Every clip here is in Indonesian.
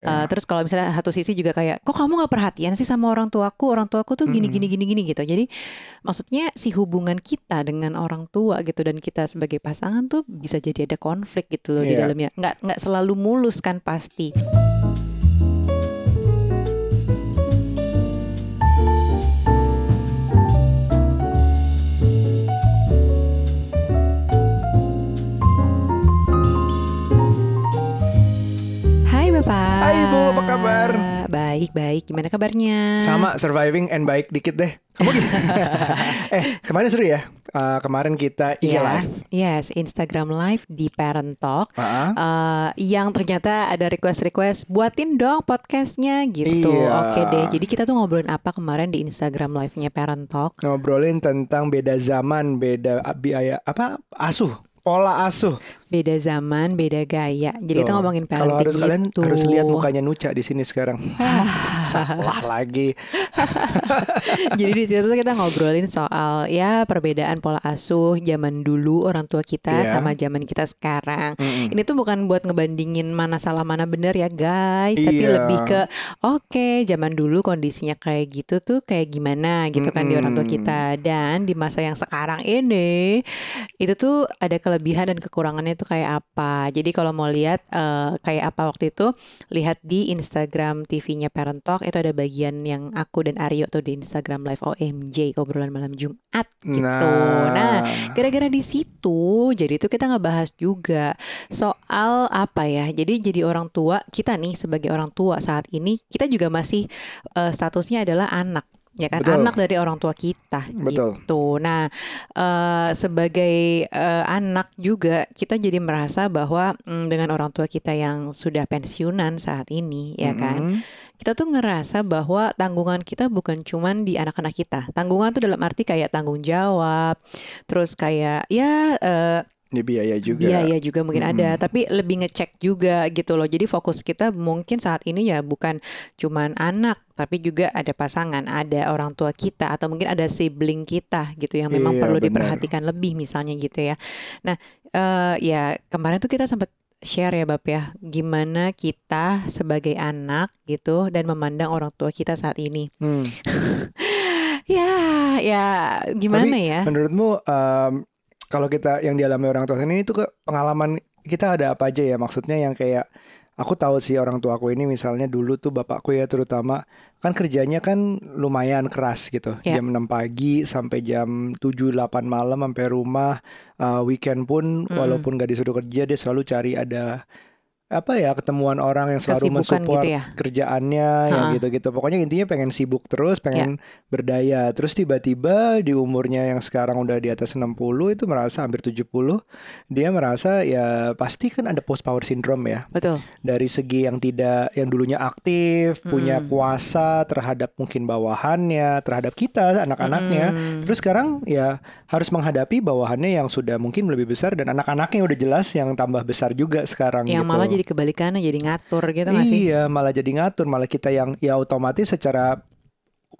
Uh, terus kalau misalnya satu sisi juga kayak, kok kamu nggak perhatian sih sama orang tuaku? Orang tuaku tuh gini gini gini gini gitu. Jadi maksudnya si hubungan kita dengan orang tua gitu dan kita sebagai pasangan tuh bisa jadi ada konflik gitu loh di Iya. dalamnya. Nggak nggak selalu mulus kan pasti. Hai Bapak. Hai, Ibu, apa kabar? Baik baik. Gimana kabarnya? Sama surviving and baik dikit deh. Kamu gimana? eh kemarin seru ya. Eh, kemarin kita IG Iya, live. yes, Instagram Live di Parent Talk. Ah, Eh, yang ternyata ada request-request buatin dong podcastnya gitu. Iya. Oke deh. Jadi kita tuh ngobrolin apa kemarin di Instagram Live-nya Parent Talk? ngobrolin tentang beda zaman, beda biaya apa asuh, pola asuh. Beda zaman, beda gaya. Jadi kita ngomongin Kalau parenting harus kalian gitu. harus lihat mukanya Nuca di sini sekarang. Salah lagi. Jadi di situ tuh kita ngobrolin soal ya perbedaan pola asuh zaman dulu orang tua kita Iya. sama zaman kita sekarang. Mm-mm. Ini tuh bukan buat ngebandingin mana salah mana benar ya guys, tapi Iya. lebih ke oke zaman dulu kondisinya kayak gitu tuh kayak gimana gitu kan di orang tua kita dan di masa yang sekarang ini itu tuh ada kelebihan dan kekurangannya tuh kayak apa. Jadi kalau mau lihat eh, kayak apa waktu itu lihat di Instagram TV-nya Parent Talk itu ada bagian yang aku dan Aryo tuh di Instagram Live OMJ obrolan malam Jumat gitu. Nah, Gara-gara di situ, jadi itu kita ngebahas juga soal apa ya. Jadi jadi orang tua kita nih sebagai orang tua saat ini kita juga masih eh, statusnya adalah anak, ya kan? Betul. Anak dari orang tua kita Betul. gitu. Nah, eh, sebagai eh, anak juga kita jadi merasa bahwa mm, dengan orang tua kita yang sudah pensiunan saat ini, ya kan? Mm-mm. kita tuh ngerasa bahwa tanggungan kita bukan cuman di anak-anak kita. Tanggungan tuh dalam arti kayak tanggung jawab, terus kayak ya eh, Ini biaya juga. biaya juga mungkin Mm-mm. ada, tapi lebih ngecek juga gitu loh. Jadi fokus kita mungkin saat ini ya bukan cuman anak, tapi juga ada pasangan, ada orang tua kita atau mungkin ada sibling kita gitu yang memang Iya, perlu benar. diperhatikan lebih misalnya gitu ya. Nah, eh, ya kemarin tuh kita sempat share ya Bab ya, gimana kita sebagai anak gitu dan memandang orang tua kita saat ini. Hmm. Ya, ya gimana Tapi ya? Menurutmu em, kalau kita yang dialami orang tua ini itu ke pengalaman kita ada apa aja ya? Maksudnya yang kayak aku tahu sih orang tua aku ini misalnya dulu tuh bapakku ya terutama kan kerjanya kan lumayan keras gitu. Ya. Jam 6 pagi sampai jam 7 8 malam sampai rumah Eh, weekend pun Mm-mm. walaupun gak disuruh kerja dia selalu cari ada apa ya ketemuan orang yang selalu Kesibukan mensupport gitu ya? kerjaannya yang Ha-ha. gitu-gitu. Pokoknya intinya pengen sibuk terus, pengen berdaya. Terus tiba-tiba di umurnya yang sekarang udah di atas 60 itu merasa hampir 70, dia merasa ya pasti kan ada post power syndrome ya. Betul. Dari segi yang tidak yang dulunya aktif, punya Mm. kuasa terhadap mungkin bawahannya, terhadap kita anak-anaknya. Mm. Terus sekarang ya harus menghadapi bawahannya yang sudah mungkin lebih besar dan anak-anaknya udah jelas yang tambah besar juga sekarang Yang gitu. malah jadi kebalikannya jadi ngatur gitu nggak sih? Iya, malah jadi ngatur, malah kita yang ya otomatis secara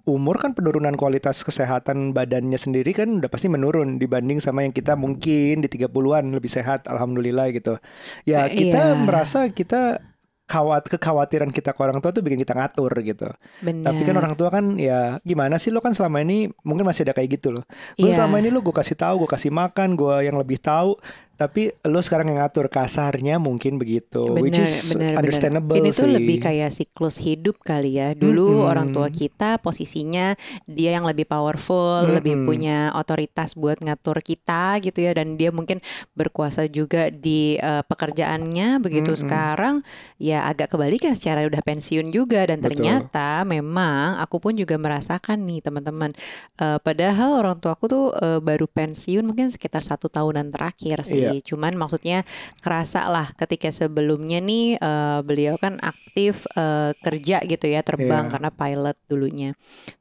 umur kan penurunan kualitas kesehatan badannya sendiri kan udah pasti menurun dibanding sama yang kita mungkin di 30-an lebih sehat alhamdulillah gitu. Ya, Eh, kita iya. merasa kita khawat kekhawatiran kita ke orang tua tuh bikin kita ngatur gitu. Benar. Tapi kan orang tua kan ya gimana sih lo kan selama ini mungkin masih ada kayak gitu loh. Gue Iya. selama ini lo gue kasih tahu, gue kasih makan, gue yang lebih tahu. Tapi lo sekarang yang ngatur kasarnya mungkin begitu, which Benar, is benar. understandable Ini tuh sih. lebih kayak siklus hidup kali ya. Dulu Mm-mm. orang tua kita posisinya dia yang lebih powerful, Mm-mm. lebih punya otoritas buat ngatur kita gitu ya dan dia mungkin berkuasa juga di eh, pekerjaannya. Begitu Mm-mm. sekarang ya agak kebalikan secara udah pensiun juga dan Betul. ternyata memang aku pun juga merasakan nih teman-teman. Eh, padahal orang tua aku tuh eh, baru pensiun mungkin sekitar satu tahunan terakhir sih. Iya. Cuman maksudnya kerasa lah ketika sebelumnya nih eh, beliau kan aktif eh, kerja gitu ya terbang Iya. karena pilot dulunya.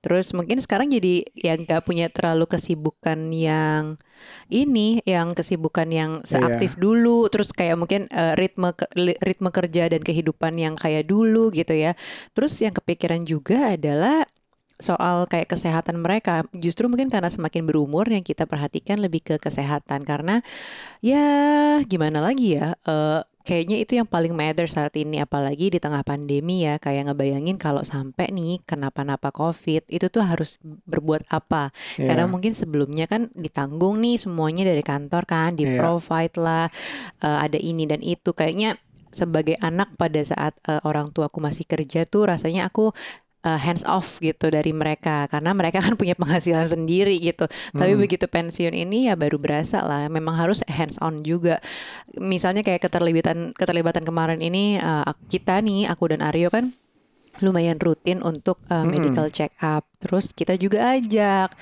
Terus mungkin sekarang jadi yang nggak punya terlalu kesibukan yang ini yang kesibukan yang seaktif dulu terus kayak mungkin eh, ritme ritme kerja dan kehidupan yang kayak dulu gitu ya. Terus yang kepikiran juga adalah soal kayak kesehatan mereka justru mungkin karena semakin berumur yang kita perhatikan lebih ke kesehatan karena ya gimana lagi ya eh, kayaknya itu yang paling matter saat ini apalagi di tengah pandemi ya kayak ngebayangin kalau sampai nih kenapa-napa covid itu tuh harus berbuat apa Iya. karena mungkin sebelumnya kan ditanggung nih semuanya dari kantor kan di Iya. provide lah eh, ada ini dan itu kayaknya sebagai anak pada saat eh, orang tuaku masih kerja tuh rasanya aku eh, hands off gitu dari mereka karena mereka kan punya penghasilan sendiri gitu tapi Hmm. begitu pensiun ini ya baru berasa lah memang harus hands on juga misalnya kayak keterlibatan keterlibatan kemarin ini ak- kita nih aku dan Aryo kan lumayan rutin untuk uh, medical check up. Terus kita juga ajak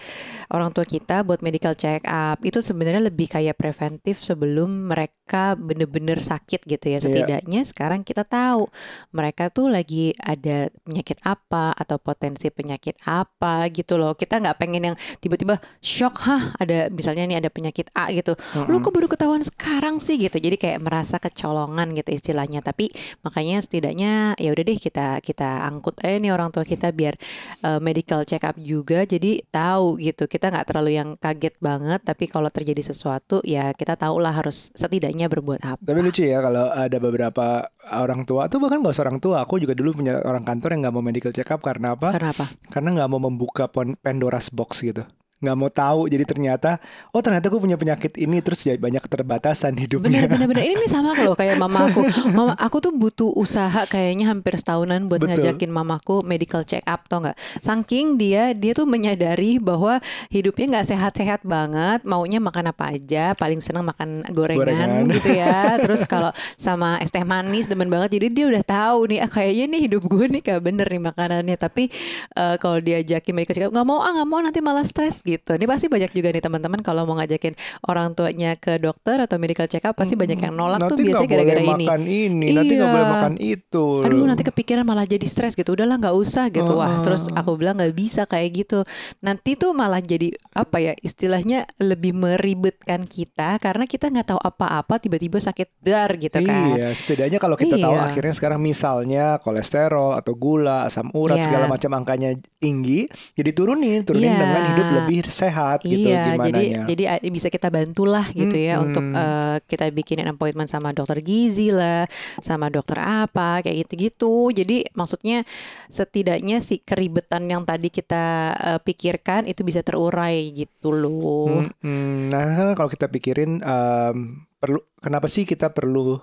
orang tua kita buat medical check up. Itu sebenarnya lebih kayak preventif sebelum mereka bener-bener sakit gitu ya. Iya. Setidaknya sekarang kita tahu mereka tuh lagi ada penyakit apa atau potensi penyakit apa gitu loh. Kita nggak pengen yang tiba-tiba shock, hah ada misalnya nih ada penyakit A gitu. Lu kok baru ketahuan sekarang sih gitu. Jadi kayak merasa kecolongan gitu istilahnya. Tapi makanya setidaknya ya udah deh kita kita angkut aja nih orang tua kita biar uh, medical check up juga jadi tahu gitu kita nggak terlalu yang kaget banget tapi kalau terjadi sesuatu ya kita tahu lah harus setidaknya berbuat apa Tapi lucu ya kalau ada beberapa orang tua tuh bahkan gak usah orang tua. Aku juga dulu punya orang kantor yang nggak mau medical check up karena apa? karena apa Karena nggak mau membuka Pandora's box gitu. Nggak mau tahu. Jadi ternyata, oh ternyata gue punya penyakit ini terus jadi banyak keterbatasan hidupnya. bener ini sama loh kayak mama aku mama aku tuh butuh usaha kayaknya hampir setahunan buat Betul. ngajakin mamaku medical check up tau nggak saking dia dia tuh menyadari bahwa hidupnya nggak sehat-sehat banget maunya makan apa aja paling senang makan gorengan, Gorengan. gitu ya terus kalau sama es teh manis demen banget jadi dia udah tahu nih ah, kayaknya nih hidup gue nih gak bener nih makanannya tapi eh, kalau diajakin medical check up nggak mau ah nggak mau nanti malah stres gitu ini pasti banyak juga nih teman-teman kalau mau ngajakin orang tuanya ke dokter atau medical check up pasti banyak yang nolak tuh nanti biasanya nggak boleh gara-gara ini makan ini, nanti nggak Iya. boleh makan itu. aduh nanti kepikiran malah jadi stres gitu udahlah nggak usah gitu wah Heeh. terus aku bilang nggak bisa kayak gitu nanti tuh malah jadi apa ya istilahnya lebih meribetkan kita karena kita nggak tahu apa-apa tiba-tiba sakit dar gitu kan Iya, setidaknya kalau kita tahu Iya. akhirnya sekarang misalnya kolesterol atau gula, asam urat Iya. segala macam angkanya tinggi, jadi turunin, turunin Iya. dengan hidup lebih sehat gitu Iya, gimana jadi ya. jadi a- bisa kita bantulah gitu ya Mm-mm. untuk eh, kita bikinin appointment sama dokter gizi lah, sama dokter apa kayak gitu-gitu. Jadi maksudnya setidaknya si keribetan yang tadi kita eh, pikirkan itu bisa terurai gitu loh. Mm-mm. Nah, kan kalau kita pikirin em, perlu kenapa sih kita perlu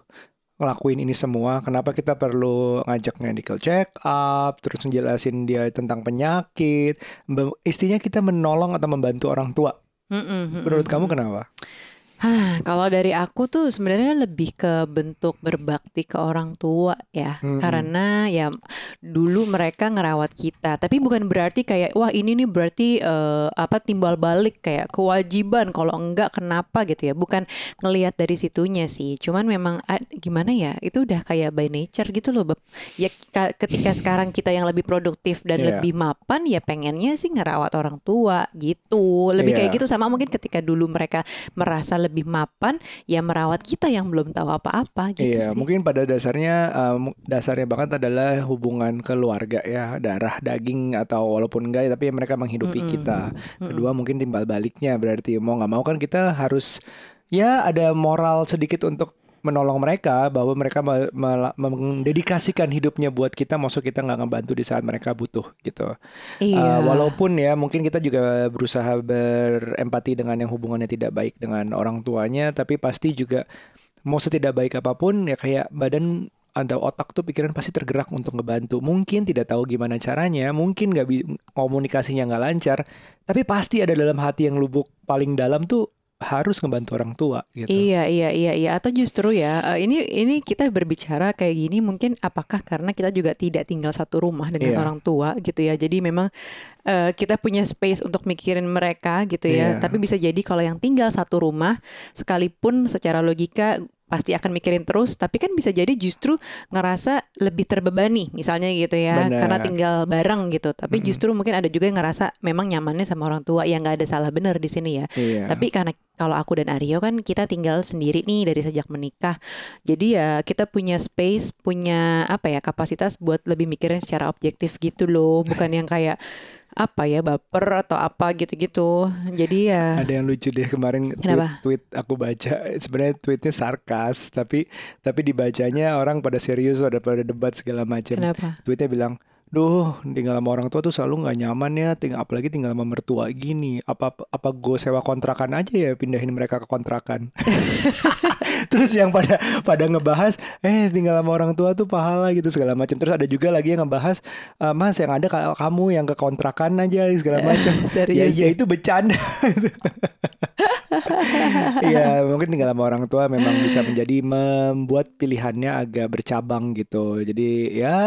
ngelakuin ini semua? Kenapa kita perlu ngajak medical check up, terus ngejelasin dia tentang penyakit? Istinya kita menolong atau membantu orang tua. Mm-mm, Menurut mm-mm. kamu kenapa? Hah, kalau dari aku tuh sebenarnya lebih ke bentuk berbakti ke orang tua ya. Mm-mm. Karena ya dulu mereka ngerawat kita, tapi bukan berarti kayak wah ini nih berarti eh, apa timbal balik kayak kewajiban kalau enggak kenapa gitu ya. Bukan ngelihat dari situnya sih. Cuman memang ad- gimana ya? Itu udah kayak by nature gitu loh, Beb. Ya ka- ketika sekarang kita yang lebih produktif dan Iya. lebih mapan ya pengennya sih ngerawat orang tua gitu. Lebih kayak Iya. gitu sama mungkin ketika dulu mereka merasa lebih mapan ya merawat kita yang belum tahu apa-apa gitu Iya, sih. mungkin pada dasarnya um, dasarnya banget adalah hubungan keluarga ya, darah daging atau walaupun enggak tapi mereka menghidupi Mm-mm. kita. Kedua mungkin timbal baliknya berarti mau nggak mau kan kita harus ya ada moral sedikit untuk menolong mereka bahwa mereka mendedikasikan hidupnya buat kita, maksud kita nggak ngebantu di saat mereka butuh gitu. Uh, Iya. walaupun ya mungkin kita juga berusaha berempati dengan yang hubungannya tidak baik dengan orang tuanya, tapi pasti juga mau setidak baik apa pun ya kayak badan atau otak tuh pikiran pasti tergerak untuk ngebantu. Mungkin tidak tahu gimana caranya, mungkin nggak komunikasinya nggak lancar, tapi pasti ada dalam hati yang lubuk paling dalam tuh harus ngebantu orang tua gitu. Iya iya iya iya atau justru ya eh, ini ini kita berbicara kayak gini mungkin apakah karena kita juga tidak tinggal satu rumah dengan Iya. orang tua gitu ya jadi memang eh, kita punya space untuk mikirin mereka gitu ya Iya. tapi bisa jadi kalau yang tinggal satu rumah sekalipun secara logika pasti akan mikirin terus tapi kan bisa jadi justru ngerasa lebih terbebani misalnya gitu ya Benar. karena tinggal bareng gitu tapi Mm-mm. justru mungkin ada juga yang ngerasa memang nyamannya sama orang tua yang nggak ada salah benar di sini ya Iya. tapi karena kalau aku dan Aryo kan kita tinggal sendiri nih dari sejak menikah. Jadi ya kita punya space, punya apa ya kapasitas buat lebih mikirin secara objektif gitu loh. Bukan yang kayak apa ya baper atau apa gitu-gitu. Jadi ya Ada yang lucu deh kemarin tweet, Kenapa? tweet aku baca sebenarnya tweetnya sarkas tapi tapi dibacanya orang pada serius pada pada debat segala macam. kenapa? Tweetnya bilang, duh tinggal sama orang tua tuh selalu nggak nyaman ya, tinggal apalagi tinggal sama mertua gini. Apa apa gue sewa kontrakan aja ya pindahin mereka ke kontrakan. Terus yang pada pada ngebahas, eh tinggal sama orang tua tuh pahala gitu segala macam. Terus ada juga lagi yang ngebahas, "Eh, mas yang ada kalau kamu yang ke kontrakan aja segala macam. ya, Serius ya ya? itu bercanda. Iya, mungkin tinggal sama orang tua memang bisa menjadi membuat pilihannya agak bercabang gitu. Jadi ya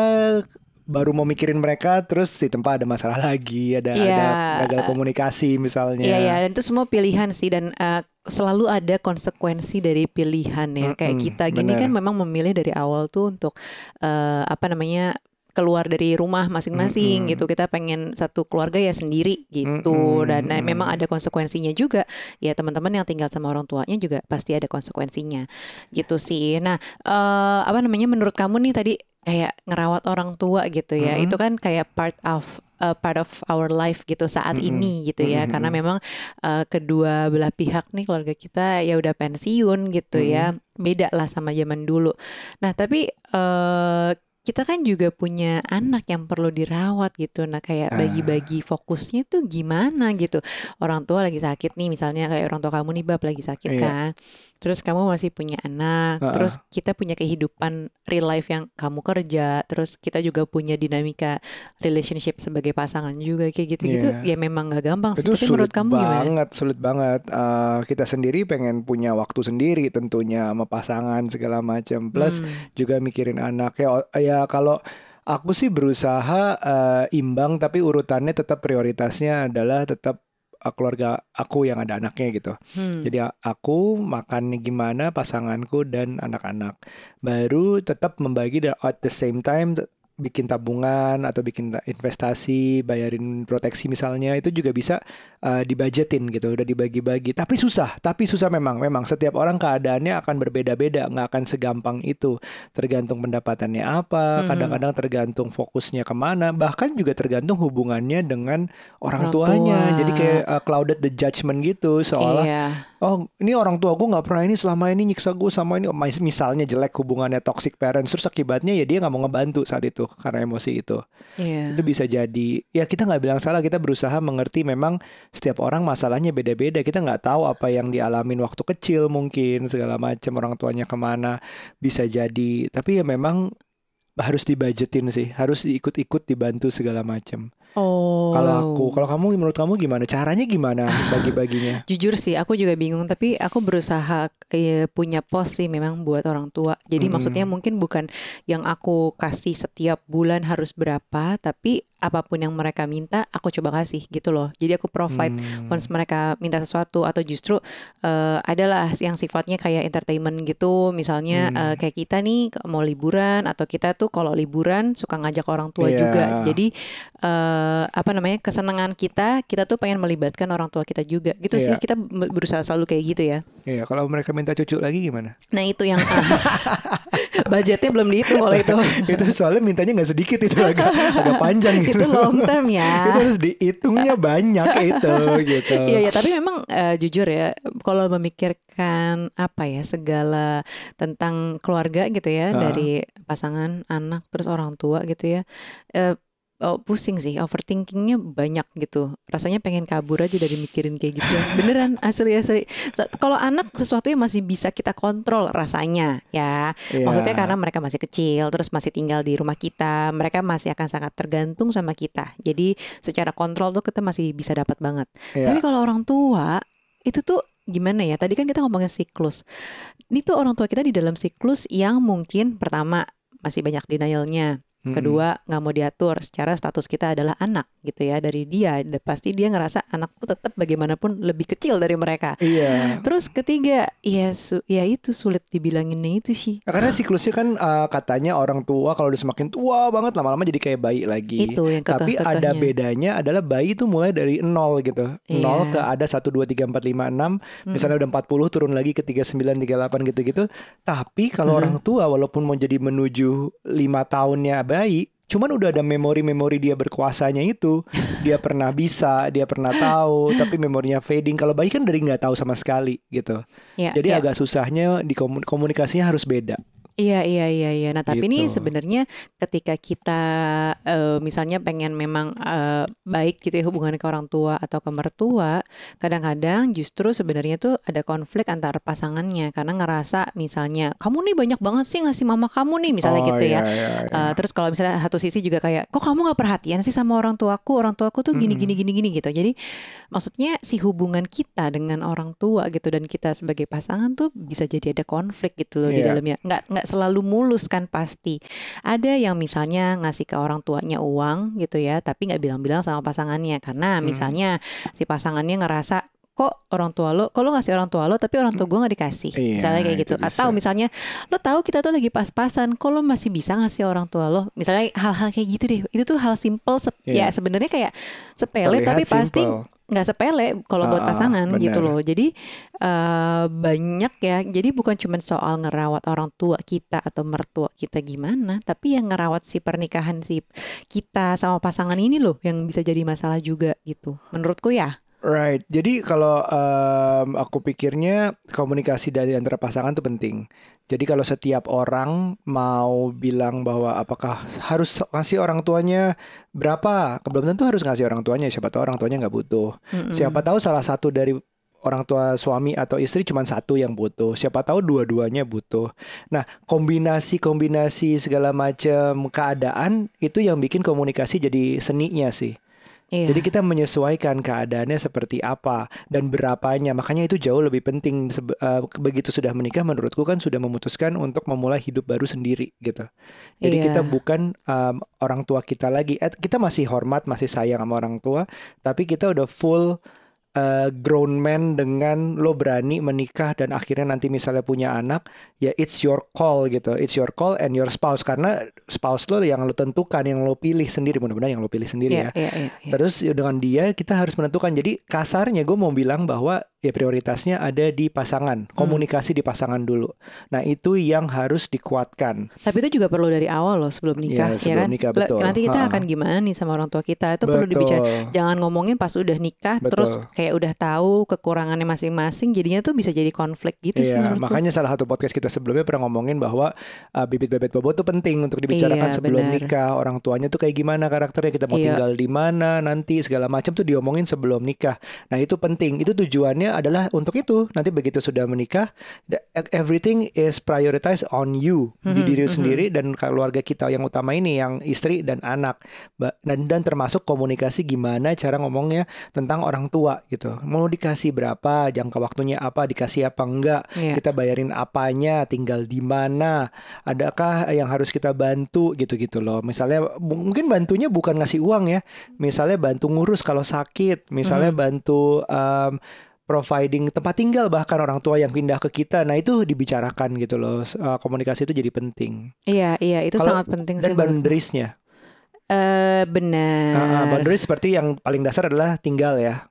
baru mau mikirin mereka terus di tempat ada masalah lagi, ada Iya. ada gagal komunikasi misalnya. Iya ya, dan itu semua pilihan sih dan eh, selalu ada konsekuensi dari pilihan ya. Kayak Mm-mm, kita gini benar. kan memang memilih dari awal tuh untuk eh, apa namanya keluar dari rumah masing-masing Mm-mm. gitu. Kita pengen satu keluarga ya sendiri gitu Mm-mm, dan eh, mm-mm. memang ada konsekuensinya juga. Ya teman-teman yang tinggal sama orang tuanya juga pasti ada konsekuensinya gitu sih. Nah, eh, apa namanya menurut kamu nih tadi kayak ngerawat orang tua gitu ya. Mm-mm. Itu kan kayak part of uh, part of our life gitu saat Mm-mm. ini gitu ya. Mm-mm. Karena memang uh, kedua belah pihak nih keluarga kita ya udah pensiun gitu ya. Beda lah sama zaman dulu. Nah, tapi uh, kita kan juga punya anak yang perlu dirawat gitu. Nah, kayak Ah. bagi-bagi fokusnya tuh gimana gitu. Orang tua lagi sakit nih, misalnya kayak orang tua kamu nih bab lagi sakit Iya. kan. Terus kamu masih punya anak, Ah, terus kita punya kehidupan real life yang kamu kerja, terus kita juga punya dinamika relationship sebagai pasangan juga kayak gitu-gitu. Iya. Ya memang nggak gampang sih. Itu Tapi menurut sulit kamu gimana? banget, sulit banget. Eh, kita sendiri pengen punya waktu sendiri tentunya sama pasangan segala macam. Plus Hmm. juga mikirin anak ya. Ya kalau aku sih berusaha eh, imbang tapi urutannya tetap prioritasnya adalah tetap eh, keluarga aku yang ada anaknya gitu. Hmm. Jadi aku makannya gimana, pasanganku dan anak-anak. Baru tetap membagi at the same time bikin tabungan atau bikin ta- investasi, bayarin proteksi misalnya itu juga bisa uh, dibajetin gitu, udah dibagi-bagi. Tapi susah, tapi susah memang. Memang setiap orang keadaannya akan berbeda-beda, nggak akan segampang itu. Tergantung pendapatannya apa, Mhm. kadang-kadang tergantung fokusnya ke mana, bahkan juga tergantung hubungannya dengan orang, Orang tuanya. tua. Jadi kayak uh, clouded the judgment gitu, seolah Iya. oh ini orang tua gue nggak pernah ini selama ini nyiksa gue sama ini mis- misalnya jelek hubungannya toxic parents terus akibatnya ya dia nggak mau ngebantu saat itu karena emosi itu. Iya. itu bisa jadi ya kita nggak bilang salah kita berusaha mengerti memang setiap orang masalahnya beda-beda. Kita nggak tahu apa yang dialamin waktu kecil mungkin segala macam orang tuanya ke mana bisa jadi. Tapi ya memang harus dibajetin sih harus diikut-ikut dibantu segala macam Oh. kalau aku kalau kamu menurut kamu gimana caranya gimana bagi-baginya Jujur sih, aku juga bingung. Tapi aku berusaha eh, punya pos sih memang buat orang tua. Jadi Mm-mm. maksudnya mungkin bukan yang aku kasih setiap bulan harus berapa, tapi apa pun yang mereka minta, aku coba kasih gitu loh. Jadi aku provide Hmm. once mereka minta sesuatu atau justru eh, adalah yang sifatnya kayak entertainment gitu. Misalnya Hmm. eh, kayak kita nih mau liburan atau kita tuh kalau liburan suka ngajak orang tua Iya. juga. Jadi eh, apa namanya kesenangan kita, kita tuh pengen melibatkan orang tua kita juga. Gitu sih Iya. kita be- berusaha selalu kayak gitu ya. Iya, kalau mereka minta cucu lagi gimana? Nah itu yang budgetnya belum dihitung kalau itu. itu soalnya mintanya nggak sedikit itu agak agak panjang gitu. itu long term ya. itu harus dihitungnya banyak itu gitu. Iya ya, tapi memang eh, jujur ya, kalau memikirkan apa ya segala tentang keluarga gitu ya Ah. dari pasangan, anak, terus orang tua gitu ya, eh, oh, pusing sih, overthinkingnya banyak gitu. Rasanya pengen kabur aja dari mikirin kayak gitu. Beneran asli asli. Kalau anak sesuatu yang masih bisa kita kontrol rasanya ya. Iya. Maksudnya karena mereka masih kecil, terus masih tinggal di rumah kita, mereka masih akan sangat tergantung sama kita. Jadi secara kontrol tuh kita masih bisa dapat banget. Iya. Tapi kalau orang tua itu tuh gimana ya? Tadi kan kita ngomongin siklus. Ini tuh orang tua kita di dalam siklus yang mungkin pertama masih banyak denialnya. Mm-mm. Kedua nggak mau diatur secara status kita adalah anak gitu ya dari dia. Dan Pasti dia ngerasa anak tuh tetap bagaimanapun lebih kecil dari mereka. Iya. Terus ketiga ya su- ya itu sulit dibilanginnya itu sih. Nah, Karena siklusnya kan eh, katanya orang tua kalau udah semakin tua banget lama-lama jadi kayak bayi lagi. Itu yang Tapi ada bedanya adalah bayi itu mulai dari nol gitu. Iya. Nol ke ada 1, 2, 3, 4, 5, 6. Misalnya udah 40 turun lagi ke 39, 38 gitu-gitu. Tapi kalau Mhm. orang tua walaupun mau jadi menuju 5 tahunnya bayi Cuman udah ada memori-memori dia berkuasanya itu. Dia pernah bisa, dia pernah tahu, tapi memorinya fading. Kalau bayi kan dari nggak tahu sama sekali gitu. Ya, Jadi ya. agak susahnya di komun- komunikasinya harus beda. Iya iya iya iya. Nah tapi ini Gitu. sebenarnya ketika kita eh, misalnya pengen memang eh, baik gitu ya hubungan ke orang tua atau ke mertua, kadang-kadang justru sebenarnya tuh ada konflik antar pasangannya karena ngerasa misalnya kamu nih banyak banget sih ngasih mama kamu nih misalnya Oh, gitu ya. iya, iya. Eh, terus kalau misalnya satu sisi juga kayak kok kamu nggak perhatian sih sama orang tuaku orang tuaku tuh gini gini gini gini gitu jadi maksudnya si hubungan kita dengan orang tua gitu dan kita sebagai pasangan tuh bisa jadi ada konflik gitu loh di Iya. dalamnya nggak nggak selalu mulus kan pasti ada yang misalnya ngasih ke orang tuanya uang gitu ya tapi nggak bilang-bilang sama pasangannya karena misalnya si pasangannya ngerasa kok orang tua lo, kok lo ngasih orang tua lo tapi orang tua gue nggak dikasih, Iya, misalnya kayak gitu. Atau misalnya lo tahu kita tuh lagi pas-pasan, kok lo masih bisa ngasih orang tua lo, misalnya hal-hal kayak gitu deh. Itu tuh hal simple, sep- Iya. ya sebenarnya kayak sepele Terlihat tapi pasti. Nggak sepele kalau buat pasangan gitu benar. loh. Jadi eh, banyak ya. Jadi bukan cuma soal ngerawat orang tua kita atau mertua kita gimana, tapi yang ngerawat si pernikahan si kita sama pasangan ini loh yang bisa jadi masalah juga gitu. Menurutku ya. Right. Jadi kalau em, aku pikirnya komunikasi dari antara pasangan itu penting. Jadi kalau setiap orang mau bilang bahwa apakah harus ngasih orang tuanya berapa, belum tentu harus ngasih orang tuanya. Siapa tahu orang tuanya nggak butuh. Mm-mm. Siapa tahu salah satu dari orang tua suami atau istri cuma satu yang butuh. Siapa tahu dua-duanya butuh. Nah, kombinasi-kombinasi segala macam keadaan itu yang bikin komunikasi jadi seninya sih. Iya. Jadi kita menyesuaikan keadaannya seperti apa dan berapanya. Makanya itu jauh lebih penting. Eh, begitu sudah menikah, menurutku kan sudah memutuskan untuk memulai hidup baru sendiri gitu. Jadi Iya. kita bukan em, orang tua kita lagi. Eh, kita masih hormat, masih sayang sama orang tua, tapi kita udah full eh, grown man dengan lo berani menikah dan akhirnya nanti misalnya punya anak, ya it's your call gitu. It's your call and your spouse karena spouse lo yang lo tentukan, yang lo pilih sendiri. Mudah-mudahan yang lo pilih sendiri ya. Iya, iya, iya, iya. Terus ya dengan dia kita harus menentukan. Jadi kasarnya gue mau bilang bahwa ya prioritasnya ada di pasangan, komunikasi di pasangan dulu. Nah itu yang harus dikuatkan. Tapi itu juga perlu dari awal loh sebelum nikah, Iya, ya sebelum kan? nikah, betul. Nanti kita Ha-ha. akan gimana nih sama orang tua kita itu perlu dibicarakan. Jangan ngomongin pas udah nikah Betul. terus kayak udah tahu kekurangannya masing-masing jadinya tuh bisa jadi konflik gitu sih Iya, menurutku. makanya salah satu podcast kita sebelumnya pernah ngomongin bahwa uh, bibit bebet bobot tuh penting untuk dibicarakan Iya, sebelum benar. nikah. Orang tuanya tuh kayak gimana karakternya, kita mau Iya. tinggal di mana nanti segala macam tuh diomongin sebelum nikah. Nah itu penting. Itu tujuannya adalah untuk itu. Nanti begitu sudah menikah, everything is prioritized on you di Mhm, diri mhm. sendiri dan keluarga kita yang utama ini yang istri dan anak. Dan dan termasuk komunikasi gimana cara ngomongnya tentang orang tua gitu. Mau dikasih berapa, jangka waktunya apa, dikasih apa enggak, Iya. kita bayarin apanya, tinggal di mana, adakah yang harus kita bantu gitu-gitu loh. Misalnya mungkin bantunya bukan ngasih uang ya, misalnya bantu ngurus kalau sakit, misalnya Hmm. bantu um, providing tempat tinggal bahkan orang tua yang pindah ke kita. Nah itu dibicarakan gitu loh. Uh, komunikasi itu jadi penting. Iya, iya, itu Kalau- sangat penting Dan sih. menurutku. boundariesnya. Eh, Uh, uh, benar. boundaries seperti yang paling dasar adalah tinggal ya.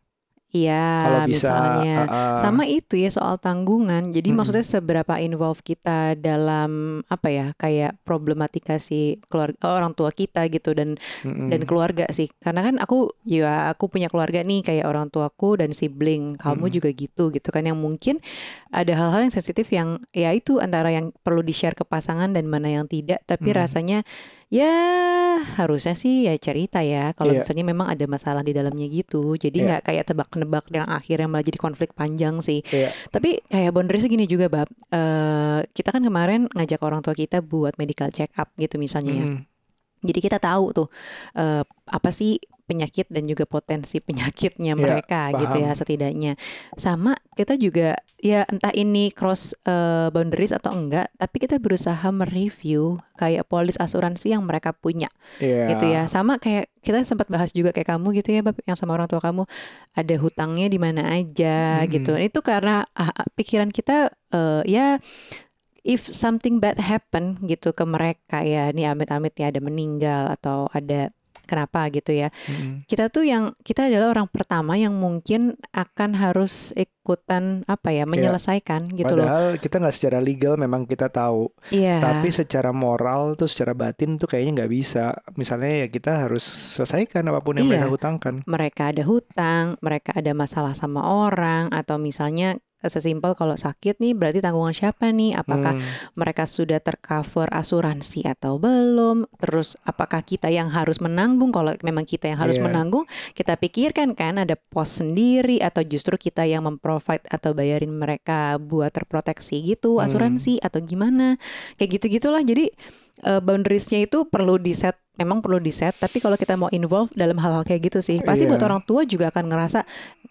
Iya, Kalau bisa. misalnya. uh, uh, Sama itu ya soal tanggungan. Jadi Mm-mm. maksudnya seberapa involve kita dalam apa ya kayak problematika si keluarga orang tua kita gitu dan mm-mm. dan keluarga sih. Karena kan aku ya aku punya keluarga nih kayak orang tuaku dan sibling. Kamu Mm-mm. juga gitu gitu kan yang mungkin ada hal-hal yang sensitif yang ya itu antara yang perlu di-share ke pasangan dan mana yang tidak. Tapi Mm. rasanya ya harusnya sih ya cerita ya kalau Iya. misalnya memang ada masalah di dalamnya gitu. Jadi Iya. nggak kayak tebak-nebak yang akhirnya malah jadi konflik panjang sih. Iya. Tapi kayak boundaries gini juga bab. Eh, kita kan kemarin ngajak orang tua kita buat medical check up gitu misalnya ya. Mm-mm. Jadi kita tahu tuh eh, apa sih penyakit dan juga potensi penyakitnya Iya, mereka gitu ya setidaknya. Sama kita juga ya entah ini cross eh, boundaries atau enggak, tapi kita berusaha mereview kayak polis asuransi yang mereka punya Iya. gitu ya. Sama kayak kita sempat bahas juga kayak kamu gitu ya, Bab, yang sama orang tua kamu ada hutangnya di mana aja Mm-mm. gitu. Itu karena ah, ah, pikiran kita eh, ya if something bad happen gitu ke mereka ya, nih amit-amit ya ada meninggal atau ada Kenapa gitu ya? Mm-mm. Kita tuh yang kita adalah orang pertama yang mungkin akan harus ikutan apa ya menyelesaikan gitu loh. Padahal kita nggak secara legal memang kita tahu, Iya. tapi secara moral tuh secara batin tuh kayaknya nggak bisa. Misalnya ya kita harus selesaikan apa pun yang Iya. mereka hutangkan. mereka ada hutang, mereka ada masalah sama orang, atau misalnya sesimpel kalau sakit nih berarti tanggungan siapa nih? Apakah Hmm, mereka sudah tercover asuransi atau belum? Terus apakah kita yang harus menanggung? Kalau memang kita yang harus Iya. menanggung, kita pikirkan kan ada pos sendiri atau justru kita yang memprovide atau bayarin mereka buat terproteksi gitu Hmm. asuransi atau gimana? Kayak gitu-gitulah. Jadi eh, boundariesnya itu perlu di set memang perlu di set tapi kalau kita mau involve dalam hal-hal kayak gitu sih pasti Iya. buat orang tua juga akan ngerasa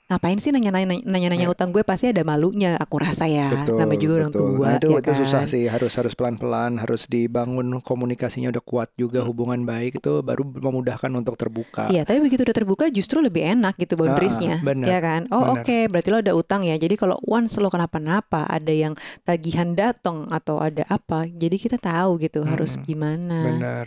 ngapain sih nanya-nanya nanya-nanya Iya. utang gue pasti ada malunya aku rasa ya betul. namanya juga orang betul. tua Nah, itu ya itu susah kan? sih. Harus harus pelan-pelan, harus dibangun komunikasinya udah kuat juga hubungan baik itu baru memudahkan untuk terbuka. Iya, tapi begitu udah terbuka justru lebih enak gitu boundariesnya, Ah, benar, ya kan? Oh oke, berarti lo ada utang ya. Jadi kalau once lo kenapa-napa, ada yang tagihan datang atau ada apa, jadi kita tahu gitu harus Mm-mm. gimana. Benar.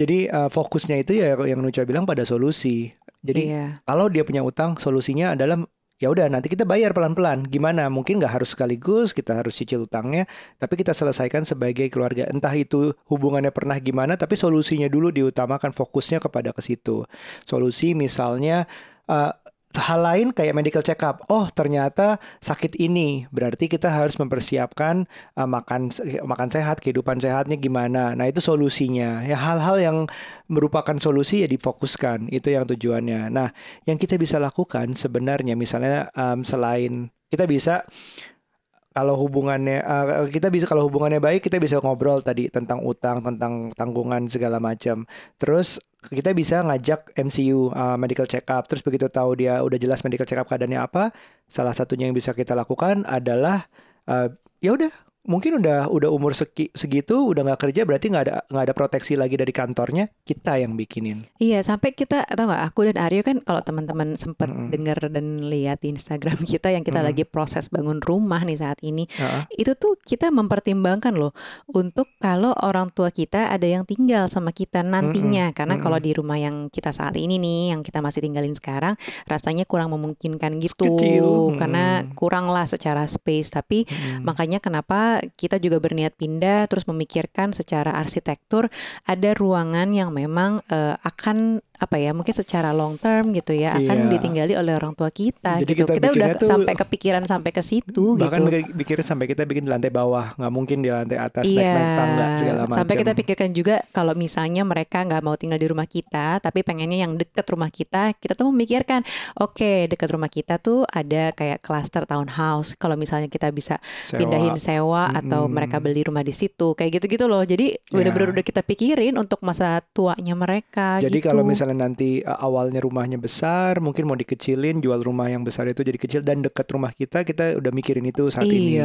Jadi uh, fokusnya itu ya yang Nucha bilang pada solusi. Jadi iya, kalau dia punya utang, solusinya adalah ya udah nanti kita bayar pelan-pelan. Gimana? Mungkin nggak harus sekaligus, kita harus cicil utangnya, tapi kita selesaikan sebagai keluarga. Entah itu hubungannya pernah gimana, tapi solusinya dulu diutamakan fokusnya kepada ke situ. Solusi misalnya eh, hal lain kayak medical check up. Oh, ternyata sakit ini. Berarti kita harus mempersiapkan eh, makan makan sehat, kehidupan sehatnya gimana. Nah, itu solusinya. Ya hal-hal yang merupakan solusi ya difokuskan. Itu yang tujuannya. Nah, yang kita bisa lakukan sebenarnya misalnya em, selain kita bisa kalau hubungannya eh, kita bisa kalau hubungannya baik kita bisa ngobrol tadi tentang utang tentang tanggungan segala macam. Terus kita bisa ngajak MCU uh, medical check up terus begitu tahu dia udah jelas medical check up keadaannya apa salah satunya yang bisa kita lakukan adalah uh, ya udah mungkin udah udah umur segi- segitu udah nggak kerja berarti nggak ada nggak ada proteksi lagi dari kantornya kita yang bikinin iya sampai kita atau nggak aku dan Aryo kan kalau teman-teman sempat Mm-mm. dengar dan lihat di Instagram kita yang kita Mm-mm. lagi proses bangun rumah nih saat ini, Heeh. itu tuh kita mempertimbangkan loh untuk kalau orang tua kita ada yang tinggal sama kita nantinya karena mm-mm. kalau di rumah yang kita saat ini nih yang kita masih tinggalin sekarang rasanya kurang memungkinkan gitu Kecil, karena mm. kurang lah secara space tapi Mm-mm. makanya kenapa kita juga berniat pindah terus memikirkan secara arsitektur ada ruangan yang memang eh, akan apa ya mungkin secara long term gitu ya akan Iya. ditinggali oleh orang tua kita Jadi gitu kita kita udah tuh- sampai kepikiran sampai ke situ bahkan gitu mikirin sampai kita bikin di lantai bawah nggak mungkin di lantai atas naik naik tangga segala macam Iya, Sampai kita pikirkan juga kalau misalnya mereka nggak mau tinggal di rumah kita, tapi pengennya yang deket rumah kita, kita tuh memikirkan, oke deket rumah kita tuh ada kayak cluster townhouse. Kalau misalnya kita bisa Sewa. pindahin sewa atau Mm-mm. mereka beli rumah di situ, kayak gitu-gitu loh. Jadi Ya. bener-bener udah kita pikirin untuk masa tuanya mereka. Jadi gitu. kalau misalnya nanti uh, awalnya rumahnya besar, mungkin mau dikecilin, jual rumah yang besar itu jadi kecil dan dekat rumah kita, kita udah mikirin itu saat ini.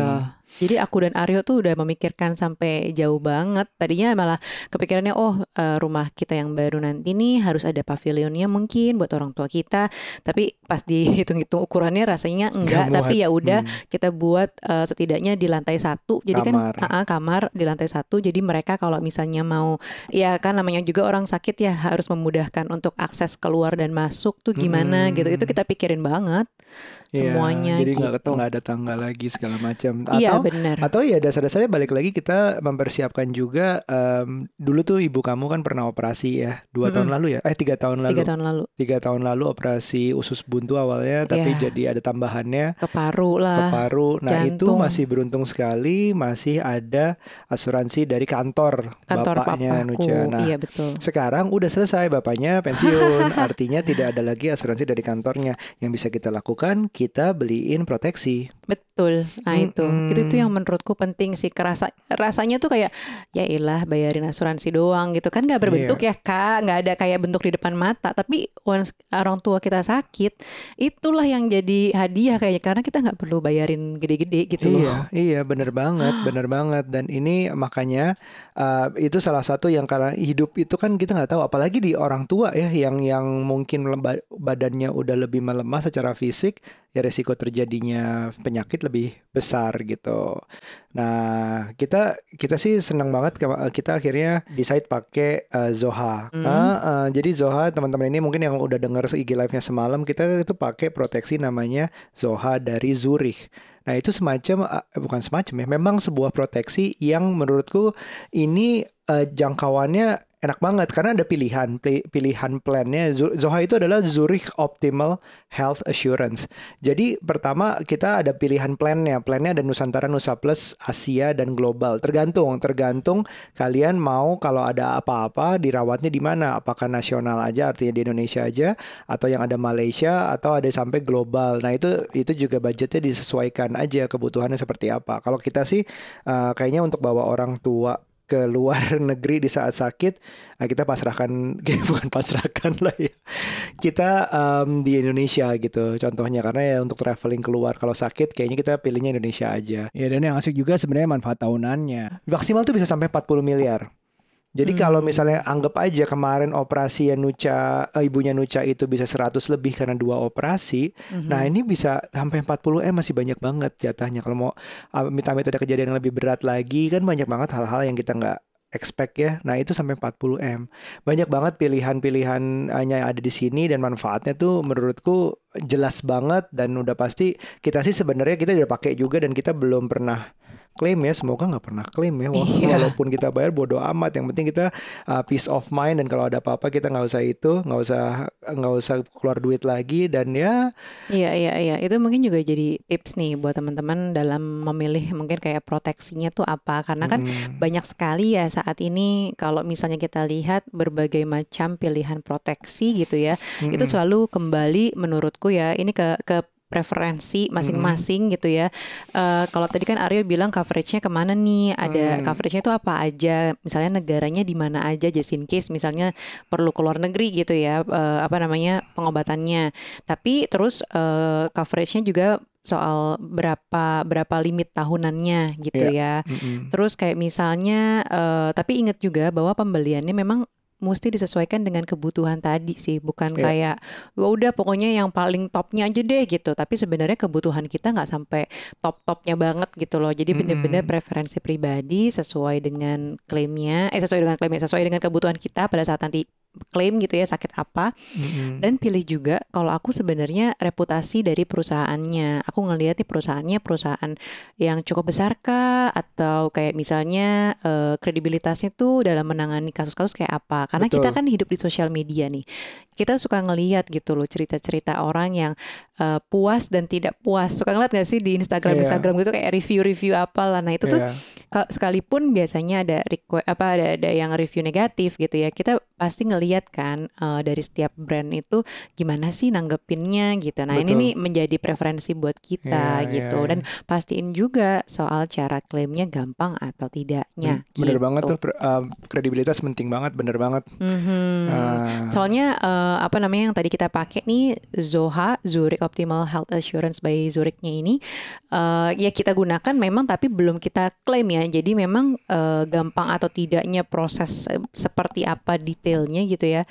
Jadi aku dan Aryo tuh udah memikirkan sampai jauh banget. Tadinya malah kepikirannya oh eh, rumah kita yang baru nanti nih harus ada pavilionnya mungkin buat orang tua kita. Tapi pas dihitung-hitung ukurannya rasanya enggak. Nggak Tapi ya udah Hmm. kita buat eh, setidaknya di lantai satu. Jadi Kamar. kan ah, ah, kamar di lantai satu. Jadi mereka kalau misalnya mau ya kan namanya juga orang sakit ya harus memudahkan untuk akses keluar dan masuk tuh gimana Hmm. gitu. Itu kita pikirin banget Iya, semuanya jadi gitu. nggak nggak ada tangga lagi segala macam. Iya Atau benar. atau ya dasar-dasarnya balik lagi kita mempersiapkan juga em, dulu tuh ibu kamu kan pernah operasi ya dua Mm-mm. tahun lalu ya eh tiga tahun lalu Tiga tahun lalu tiga tahun lalu operasi usus buntu awalnya tapi Iya. jadi ada tambahannya ke paru ke lah. paru. Nah itu jantung. masih beruntung sekali masih ada asuransi dari kantor, kantor bapaknya papaku. Nah Iya betul. sekarang udah selesai bapaknya pensiun, artinya tidak ada lagi asuransi dari kantornya. Yang bisa kita lakukan kita beliin proteksi. Betul. Nah itu Mm-mm. itu tuh yang menurutku penting sih. Kerasa rasanya tuh kayak ya ilah bayarin asuransi doang gitu kan nggak berbentuk Iya. ya kak, nggak ada kayak bentuk di depan mata. Tapi once orang tua kita sakit, itulah yang jadi hadiah kayaknya karena kita nggak perlu bayarin gede-gede gitu loh. Iya, iya bener banget, bener banget. Dan ini makanya uh, itu salah satu yang karena hidup itu kan kita nggak tahu, apalagi di orang tua ya yang yang mungkin badannya udah lebih melemah secara fisik, ya resiko terjadinya penyakit lebih besar gitu. Nah, kita kita sih senang banget kita akhirnya decide pakai uh, Zoha. Mm. Uh, uh, jadi Zoha teman-teman ini mungkin yang udah dengar IG live-nya semalam kita itu pakai proteksi namanya Zoha dari Zurich. Nah, itu semacam uh, bukan semacam ya, memang sebuah proteksi yang menurutku ini uh, jangkauannya enak banget karena ada pilihan pilihan plannya Zoha itu adalah Zurich Optimal Health Assurance. Jadi pertama kita ada pilihan plannya. Plannya ada Nusantara, Nusa Plus, Asia dan global. Tergantung tergantung kalian mau kalau ada apa-apa dirawatnya di mana? Apakah nasional aja artinya di Indonesia aja atau yang ada Malaysia atau ada sampai global. Nah, itu itu juga budgetnya disesuaikan aja kebutuhannya seperti apa. Kalau kita sih uh, kayaknya untuk bawa orang tua ke luar negeri di saat sakit nah kita pasrahkan bukan pasrahkan lah ya. Kita um, di Indonesia gitu contohnya. Karena ya untuk traveling keluar kalau sakit kayaknya kita pilihnya Indonesia aja. Ya dan yang asik juga sebenarnya manfaat tahunannya maksimal tuh bisa sampai 40 miliar jadi hmm. kalau misalnya anggap aja kemarin operasi yang Nuca uh, ibunya Nuca itu bisa 100 lebih karena dua operasi. Hmm. Nah, ini bisa sampai 40 M masih banyak banget jatahnya. Kalau mau uh, minta-minta ada kejadian yang lebih berat lagi kan banyak banget hal-hal yang kita nggak expect ya. Nah, itu sampai 40 M. Banyak banget pilihan-pilihan yang ada di sini dan manfaatnya tuh menurutku jelas banget dan udah pasti kita sih sebenarnya kita udah pakai juga dan kita belum pernah klaim ya semoga nggak pernah klaim ya iya. walaupun kita bayar bodoh amat yang penting kita uh, peace of mind dan kalau ada apa-apa kita nggak usah itu nggak usah nggak usah keluar duit lagi dan ya iya iya iya itu mungkin juga jadi tips nih buat teman-teman dalam memilih mungkin kayak proteksinya tuh apa karena kan hmm. banyak sekali ya saat ini kalau misalnya kita lihat berbagai macam pilihan proteksi gitu ya hmm. itu selalu kembali menurutku ya ini ke ke preferensi masing-masing hmm. gitu ya. Uh, kalau tadi kan Aryo bilang coveragenya ke mana nih? Ada hmm. coveragenya itu apa aja? Misalnya negaranya di mana aja, just in case misalnya perlu keluar negeri gitu ya, uh, apa namanya pengobatannya. Tapi terus uh, coveragenya juga soal berapa berapa limit tahunannya gitu yeah. ya. Mm -hmm. Terus kayak misalnya, uh, tapi ingat juga bahwa pembeliannya memang mesti disesuaikan dengan kebutuhan tadi sih bukan yeah. kayak ya udah pokoknya yang paling topnya aja deh gitu. Tapi sebenarnya kebutuhan kita nggak sampai top topnya banget gitu loh. Jadi bener-bener preferensi pribadi sesuai dengan klaimnya eh sesuai dengan klaimnya sesuai dengan kebutuhan kita pada saat nanti klaim gitu ya sakit apa mm-hmm. dan pilih juga kalau aku sebenarnya reputasi dari perusahaannya aku ngelihat nih perusahaannya perusahaan yang cukup besar kah atau kayak misalnya uh, kredibilitasnya tuh dalam menangani kasus-kasus kayak apa karena Betul. kita kan hidup di sosial media nih kita suka ngelihat gitu loh cerita-cerita orang yang uh, puas dan tidak puas suka ngeliat gak sih di Instagram yeah. Instagram gitu kayak review-review apa lah nah itu yeah. tuh sekalipun biasanya ada request apa ada ada yang review negatif gitu ya kita pasti ngelihat kan uh, dari setiap brand itu gimana sih nanggepinnya gitu. Nah, Betul. ini nih menjadi preferensi buat kita yeah, gitu yeah, dan yeah. pastiin juga soal cara klaimnya gampang atau tidaknya. Bener gitu. banget tuh uh, kredibilitas penting banget, bener banget. Mm-hmm. Uh. Soalnya uh, apa namanya yang tadi kita pakai nih Zoha Zurich Optimal Health Assurance by Zurichnya ini uh, ya kita gunakan memang tapi belum kita klaim ya. Jadi memang uh, gampang atau tidaknya proses seperti apa detail detailnya gitu ya.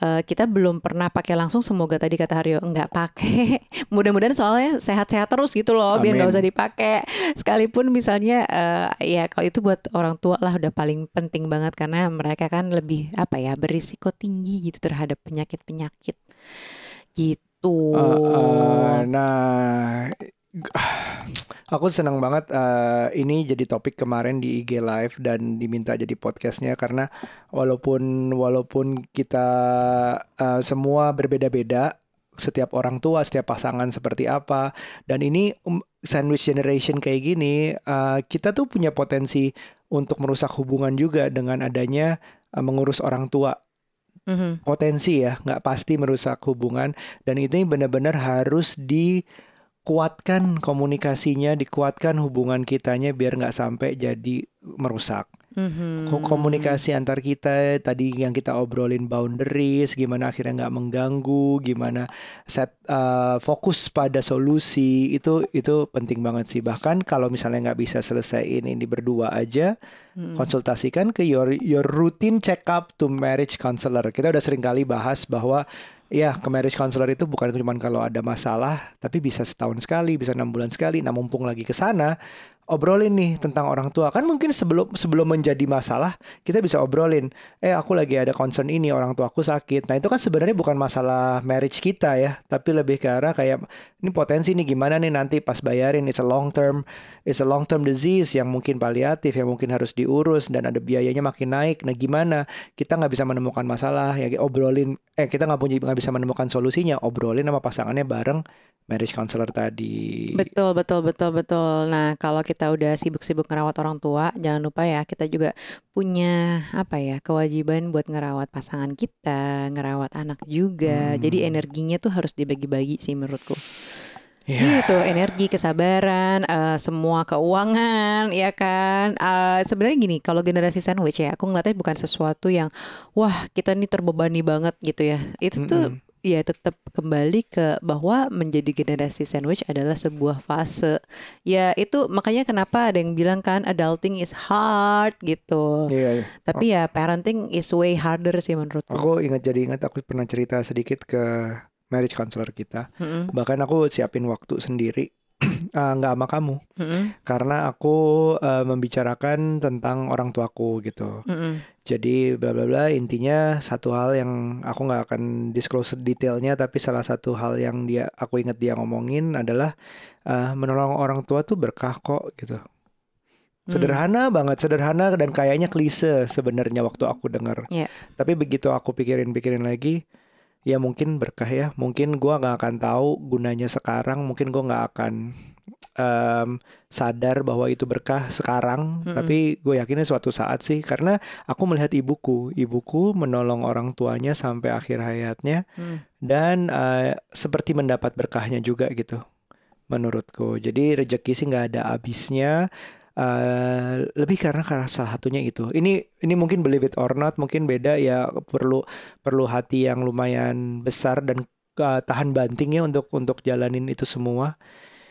Uh, kita belum pernah pakai langsung semoga tadi kata Haryo nggak pakai. Mudah-mudahan soalnya sehat-sehat terus gitu loh Amin. biar nggak usah dipakai. Sekalipun misalnya uh, ya kalau itu buat orang tua lah udah paling penting banget karena mereka kan lebih apa ya berisiko tinggi gitu terhadap penyakit-penyakit. Gitu. Uh, uh, nah Aku senang banget uh, ini jadi topik kemarin di IG Live dan diminta jadi podcastnya karena walaupun walaupun kita uh, semua berbeda-beda, setiap orang tua, setiap pasangan seperti apa, dan ini um, sandwich generation kayak gini, uh, kita tuh punya potensi untuk merusak hubungan juga dengan adanya uh, mengurus orang tua. Mm-hmm. Potensi ya, nggak pasti merusak hubungan dan ini benar-benar harus di kuatkan komunikasinya, dikuatkan hubungan kitanya biar nggak sampai jadi merusak. Mhm. Ko- komunikasi antar kita tadi yang kita obrolin boundaries gimana akhirnya nggak mengganggu gimana set uh, fokus pada solusi itu itu penting banget sih bahkan kalau misalnya nggak bisa selesaiin ini berdua aja Mm-mm. konsultasikan ke your your routine check up to marriage counselor kita udah sering kali bahas bahwa ya ke marriage counselor itu bukan cuma kalau ada masalah tapi bisa setahun sekali bisa enam bulan sekali. Nah mumpung lagi ke sana obrolin nih tentang orang tua. Kan mungkin sebelum sebelum menjadi masalah kita bisa obrolin eh aku lagi ada concern ini orang tua aku sakit. Nah itu kan sebenarnya bukan masalah marriage kita ya tapi lebih ke arah kayak ini potensi nih gimana nih nanti pas bayarin? It's a long term it's a long term disease yang mungkin paliatif yang mungkin harus diurus dan ada biayanya makin naik. Nah gimana? Kita nggak bisa menemukan masalah ya obrolin eh kita nggak punya nggak bisa menemukan solusinya obrolin sama pasangannya bareng marriage counselor tadi. Betul, betul, betul, betul. Nah, kalau kita udah sibuk-sibuk ngerawat orang tua, jangan lupa ya kita juga punya apa ya kewajiban buat ngerawat pasangan kita, ngerawat anak juga. Hmm. Jadi energinya tuh harus dibagi-bagi sih menurutku. Iya. Gitu, energi, kesabaran, eh, semua keuangan, ya kan. Eh, Sebenarnya gini, kalau generasi sandwich ya, aku ngeliatnya bukan sesuatu yang wah kita nih terbebani banget gitu ya. Itu tuh Mm-mm. Ya tetap kembali ke bahwa menjadi generasi sandwich adalah sebuah fase. Ya itu makanya kenapa ada yang bilang kan adulting is hard gitu. Iya, iya. Tapi ya parenting is way harder sih menurutku. Aku ingat jadi ingat aku pernah cerita sedikit ke marriage counselor kita. Mm-mm, Bahkan aku siapin waktu sendiri eh, nggak sama kamu mm-mm, karena aku eh, membicarakan tentang orang tuaku gitu. mm-mm. Jadi bla bla bla intinya satu hal yang aku nggak akan disclose detailnya tapi salah satu hal yang dia aku ingat dia ngomongin adalah eh, menolong orang tua tuh berkah kok gitu. Hmm. Sederhana banget, sederhana dan kayaknya klise sebenarnya waktu aku dengar. Iya. Tapi begitu aku pikirin-pikirin lagi, ya mungkin berkah ya. Mungkin gua nggak akan tahu gunanya sekarang. Mungkin gua nggak akan em, sadar bahwa itu berkah sekarang. Mm-mm. Tapi gue yakinnya suatu saat sih, karena aku melihat ibuku, ibuku menolong orang tuanya sampai akhir hayatnya Hmm. dan eh, seperti mendapat berkahnya juga gitu menurutku jadi rezeki sih nggak ada habisnya Eh, lebih karena karena salah satunya itu. Ini ini mungkin believe it or not mungkin beda ya perlu perlu hati yang lumayan besar dan eh, tahan banting ya untuk untuk jalanin itu semua.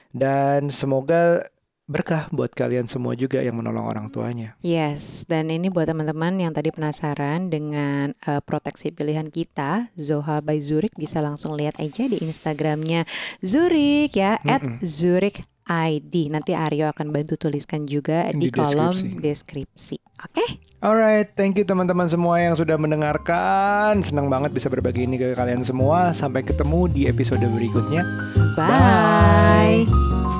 Dan semoga berkah buat kalian semua juga yang menolong orang tuanya. Yes, dan ini buat teman-teman yang tadi penasaran dengan eh, proteksi pilihan kita, Zoha by Zurich bisa langsung lihat aja di Instagramnya Zurich ya, at Mm-mm. Zurich ID. Nanti Aryo akan bantu tuliskan juga di, Di kolom deskripsi. deskripsi. Oke? Alright, thank you teman-teman semua yang sudah mendengarkan. Senang banget bisa berbagi ini ke kalian semua. Sampai ketemu di episode berikutnya. Bye.